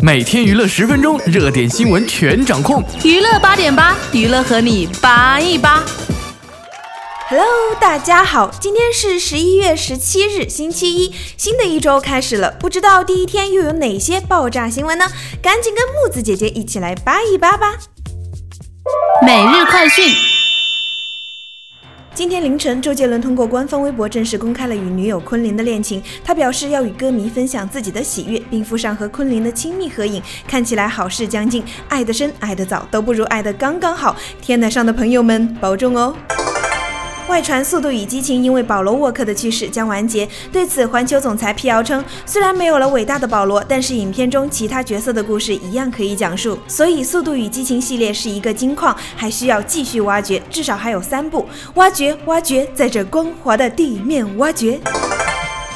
每天娱乐十分钟，热点新闻全掌控。娱乐八点八，娱乐和你扒一扒。Hello，大家好，今天是十一月十七日，星期一，新的一周开始了，不知道第一天又有哪些爆炸新闻呢？赶紧跟木子姐姐一起来扒一扒吧。每日快讯。今天凌晨，周杰伦通过官方微博正式公开了与女友昆凌的恋情。他表示要与歌迷分享自己的喜悦，并附上和昆凌的亲密合影，看起来好事将近，爱得深，爱得早，都不如爱得刚刚好。天台上的朋友们，保重哦。外传《速度与激情》因为保罗沃克的去世将完结，对此，环球总裁辟谣称，虽然没有了伟大的保罗，但是影片中其他角色的故事一样可以讲述。所以，《速度与激情》系列是一个金矿，还需要继续挖掘，至少还有三部，挖掘，挖掘，在这光滑的地面挖掘。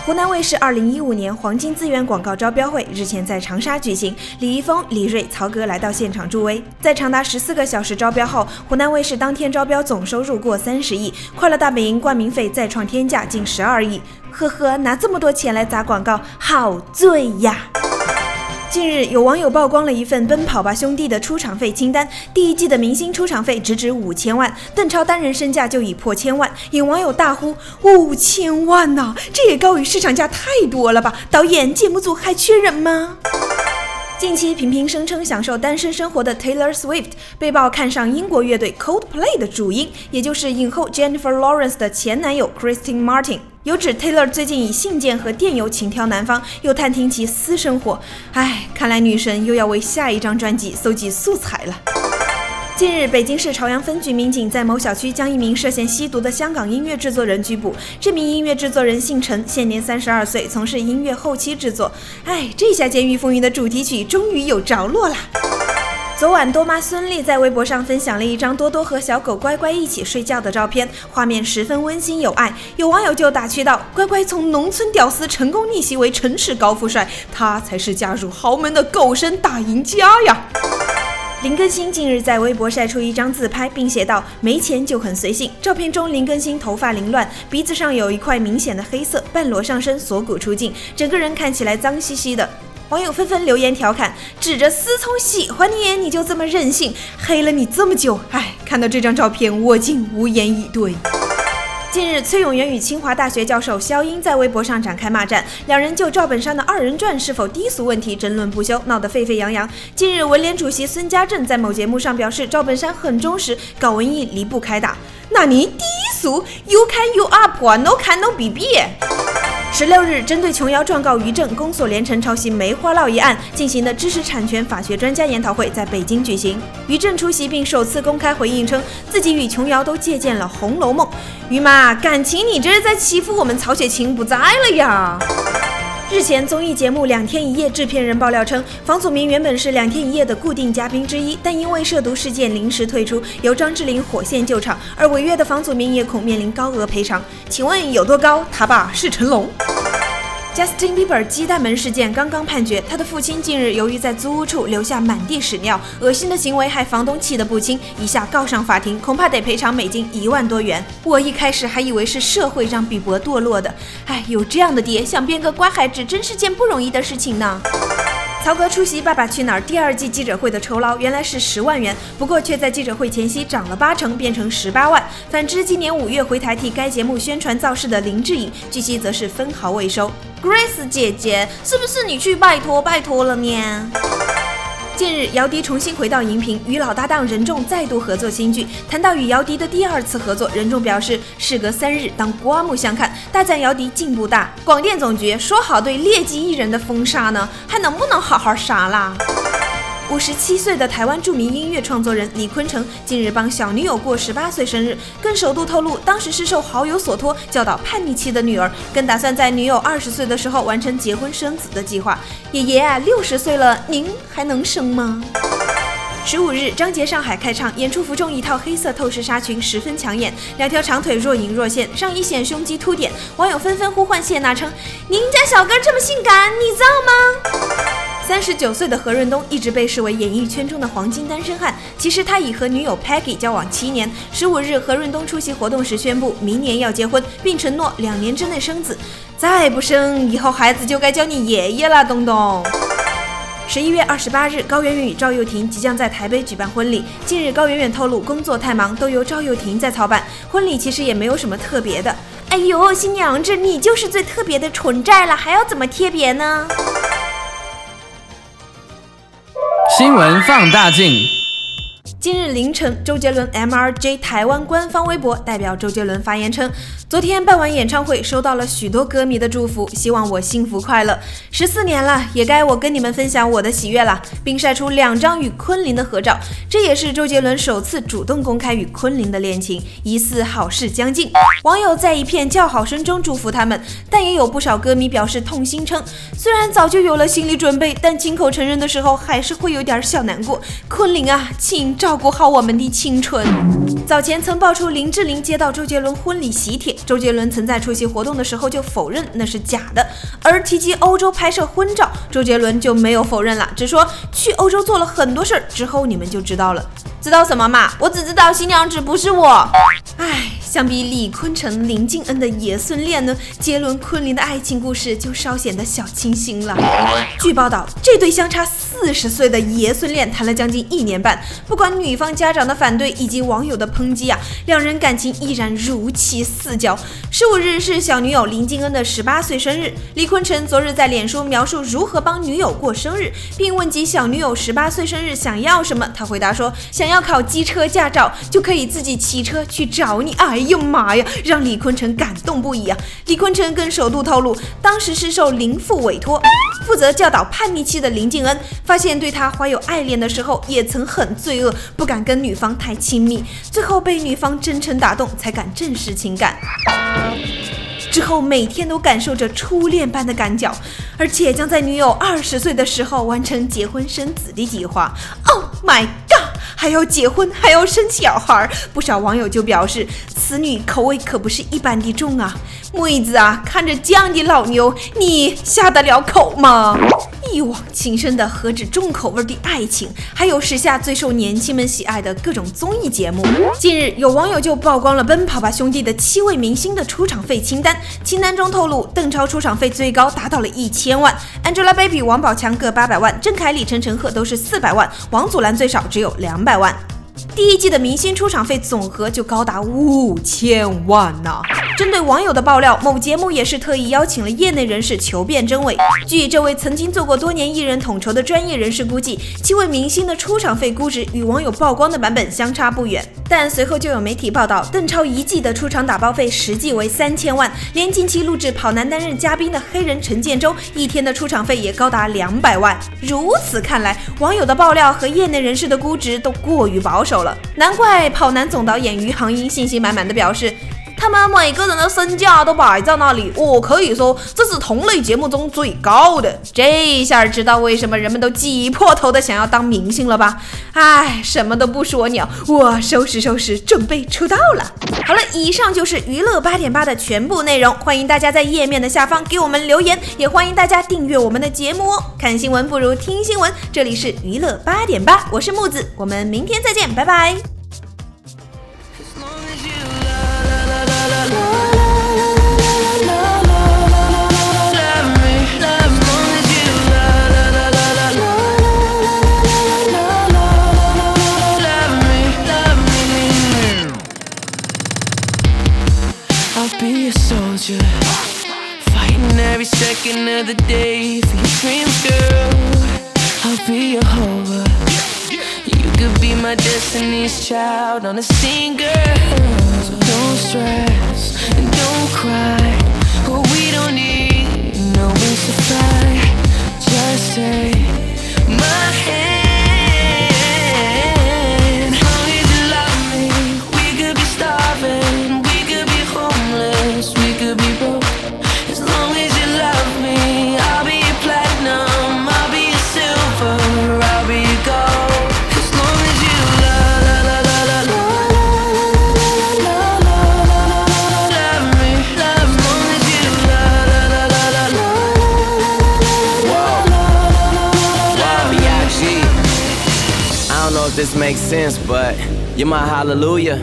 湖南卫视二零一五年黄金资源广告招标会日前在长沙举行，李易峰、李锐、曹格来到现场助威。在长达十四个小时招标后，湖南卫视当天招标总收入过三十亿，快乐大本营冠名费再创天价近十二亿。呵呵，拿这么多钱来砸广告，好醉呀！近日，有网友曝光了一份《奔跑吧兄弟》的出场费清单，第一季的明星出场费直指五千万，邓超单人身价就已破千万，引网友大呼：“五千万呐、这也高于市场价太多了吧？导演，节目组还缺人吗？”近期频频声称享受单身生活的 Taylor Swift 被曝看上英国乐队 Coldplay 的主音，也就是影后 Jennifer Lawrence 的前男友 Christine Martin。有指 Taylor 最近以信件和电邮情挑男方，又探听其私生活。唉，看来女神又要为下一张专辑搜集素材了。近日，北京市朝阳分局民警在某小区将一名涉嫌吸毒的香港音乐制作人拘捕。这名音乐制作人姓陈，现年三十二岁，从事音乐后期制作。唉，这下《监狱风云》的主题曲终于有着落啦！昨晚，多妈孙俪在微博上分享了一张多多和小狗乖乖一起睡觉的照片，画面十分温馨有爱。有网友就打趣道：“乖乖从农村屌丝成功逆袭为城市高富帅，他才是嫁入豪门的狗生大赢家呀！”林更新近日在微博晒出一张自拍，并写道：“没钱就很随性。”照片中，林更新头发凌乱，鼻子上有一块明显的黑色，半裸上身，锁骨出镜，整个人看起来脏兮兮的。网友纷纷留言调侃：“指着思聪喜欢你，你就这么任性，黑了你这么久。”哎，看到这张照片，我竟无言以对。近日，崔永元与清华大学教授肖英在微博上展开骂战，两人就赵本山的二人转是否低俗问题争论不休，闹得沸沸扬扬。近日，文联主席孙家正在某节目上表示，赵本山很忠实，搞文艺离不开打。那你低俗？You can you up？No can no BB。十六日，针对琼瑶状告于正宫锁连城抄袭《梅花烙》一案进行的知识产权法学专家研讨会在北京举行。于正出席并首次公开回应称，自己与琼瑶都借鉴了《红楼梦》。于妈，感情你这是在欺负我们曹雪芹不在了呀？日前，综艺节目《两天一夜》制片人爆料称，房祖名原本是《两天一夜》的固定嘉宾之一，但因为涉毒事件临时退出，由张智霖火线救场，而违约的房祖名也恐面临高额赔偿。请问有多高？他爸是成龙。Justin Bieber 鸡蛋门事件刚刚判决，他的父亲近日由于在租屋处留下满地屎尿，恶心的行为害房东气得不轻，一下告上法庭，恐怕得赔偿美金一万多元。我一开始还以为是社会让比伯堕落的，哎，有这样的爹，想变个乖孩子真是件不容易的事情呢。曹格出席《爸爸去哪儿》第二季记者会的酬劳原来是十万元，不过却在记者会前夕涨了八成，变成十八万。反之，今年五月回台替该节目宣传造势的林志颖，据悉则是分毫未收。Grace 姐姐，是不是你去拜托拜托了呢？近日，姚笛重新回到荧屏，与老搭档任重再度合作新剧。谈到与姚笛的第二次合作，任重表示事隔三日，当刮目相看，大赞姚笛进步大。广电总局说好对劣迹艺人的封杀呢，还能不能好好杀啦？五十七岁的台湾著名音乐创作人李坤城近日帮小女友过十八岁生日，更首度透露，当时是受好友所托教导叛逆期的女儿，更打算在女友二十岁的时候完成结婚生子的计划。爷爷啊，六十岁了，您还能生吗？十五日，张杰上海开唱，演出服中一套黑色透视纱裙十分抢眼，两条长腿若隐若现，上衣显胸肌凸点，网友纷纷呼唤谢娜称：“您家小哥这么性感，你造吗？”三十九岁的何润东一直被视为演艺圈中的黄金单身汉，其实他已和女友 Peggy 交往七年。十五日，何润东出席活动时宣布，明年要结婚，并承诺两年之内生子。再不生，以后孩子就该叫你爷爷了，东东。十一月二十八日，高圆圆与赵又廷即将在台北举办婚礼。近日，高圆圆透露工作太忙，都由赵又廷在操办。婚礼其实也没有什么特别的。哎呦，新娘子，你就是最特别的存在了，还要怎么贴别呢？新闻放大镜。今日凌晨，周杰伦 MRJ 台湾官方微博代表周杰伦发言称，昨天办完演唱会，收到了许多歌迷的祝福，希望我幸福快乐。十四年了，也该我跟你们分享我的喜悦了，并晒出两张与昆凌的合照。这也是周杰伦首次主动公开与昆凌的恋情，疑似好事将近。网友在一片叫好声中祝福他们，但也有不少歌迷表示痛心，称虽然早就有了心理准备，但亲口承认的时候还是会有点小难过。昆凌啊，请照。照顾好我们的青春。早前曾爆出林志玲接到周杰伦婚礼喜帖，周杰伦曾在出席活动的时候就否认那是假的。而提及欧洲拍摄婚照，周杰伦就没有否认了，只说去欧洲做了很多事儿，之后你们就知道了。知道什么嘛？我只知道新娘子不是我。唉，相比李坤城、林敬恩的爷孙恋呢，杰伦昆凌的爱情故事就稍显得小清新了。据报道，这对相差四十岁的爷孙恋谈了将近一年半，不管女方家长的反对以及网友的抨击啊，两人感情依然如漆似胶。十五日是小女友林敬恩的十八岁生日，李坤城昨日在脸书描述如何帮女友过生日，并问及小女友十八岁生日想要什么，他回答说想要考机车驾照，就可以自己骑车去找你。哎哎呦妈呀，让李坤城感动不已啊！李坤城更首度透露，当时是受林父委托，负责教导叛逆期的林敬恩，发现对他怀有爱恋的时候，也曾很罪恶，不敢跟女方太亲密，最后被女方真诚打动，才敢正视情感。之后每天都感受着初恋般的感脚，而且将在女友二十岁的时候完成结婚生子的计划。Oh my god！还要结婚，还要生小孩，不少网友就表示，此女口味可不是一般的重啊！妹子啊，看着这样的老牛，你下得了口吗？一往情深的何止重口味的爱情，还有时下最受年轻们喜爱的各种综艺节目。近日，有网友就曝光了《奔跑吧兄弟》的七位明星的出场费清单，清单中透露，邓超出场费最高达到了一千万，Angelababy、王宝强各八百万，郑恺、李晨、陈赫都是四百万，王祖蓝最少只有两百万。第一季的明星出场费总和就高达五千万呢。针对网友的爆料，某节目也是特意邀请了业内人士求辨真伪。据这位曾经做过多年艺人统筹的专业人士估计，七位明星的出场费估值与网友曝光的版本相差不远。但随后就有媒体报道，邓超一季的出场打包费实际为三千万，连近期录制《跑男》担任嘉宾的黑人陈建州一天的出场费也高达两百万。如此看来，网友的爆料和业内人士的估值都过于保守难怪《跑男》总导演余航英信心满满的表示。他们每个人的身价都摆在那里，我可以说这是同类节目中最高的。这下知道为什么人们都挤破头的想要当明星了吧？哎，什么都不说鸟，我收拾收拾，准备出道了。好了，以上就是娱乐八点八的全部内容，欢迎大家在页面的下方给我们留言，也欢迎大家订阅我们的节目哦。看新闻不如听新闻，这里是娱乐八点八，我是木子，我们明天再见，拜拜。The day for your dreams, girl. I'll be your hover. You could be my destiny's child on a singer. So don't stress and don't cry. Oh, we don't need no to fly. Just take this makes sense, but you're my hallelujah.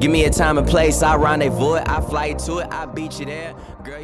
Give me a time and place, I rendezvous it, I fly to it, I beat you there. Girl,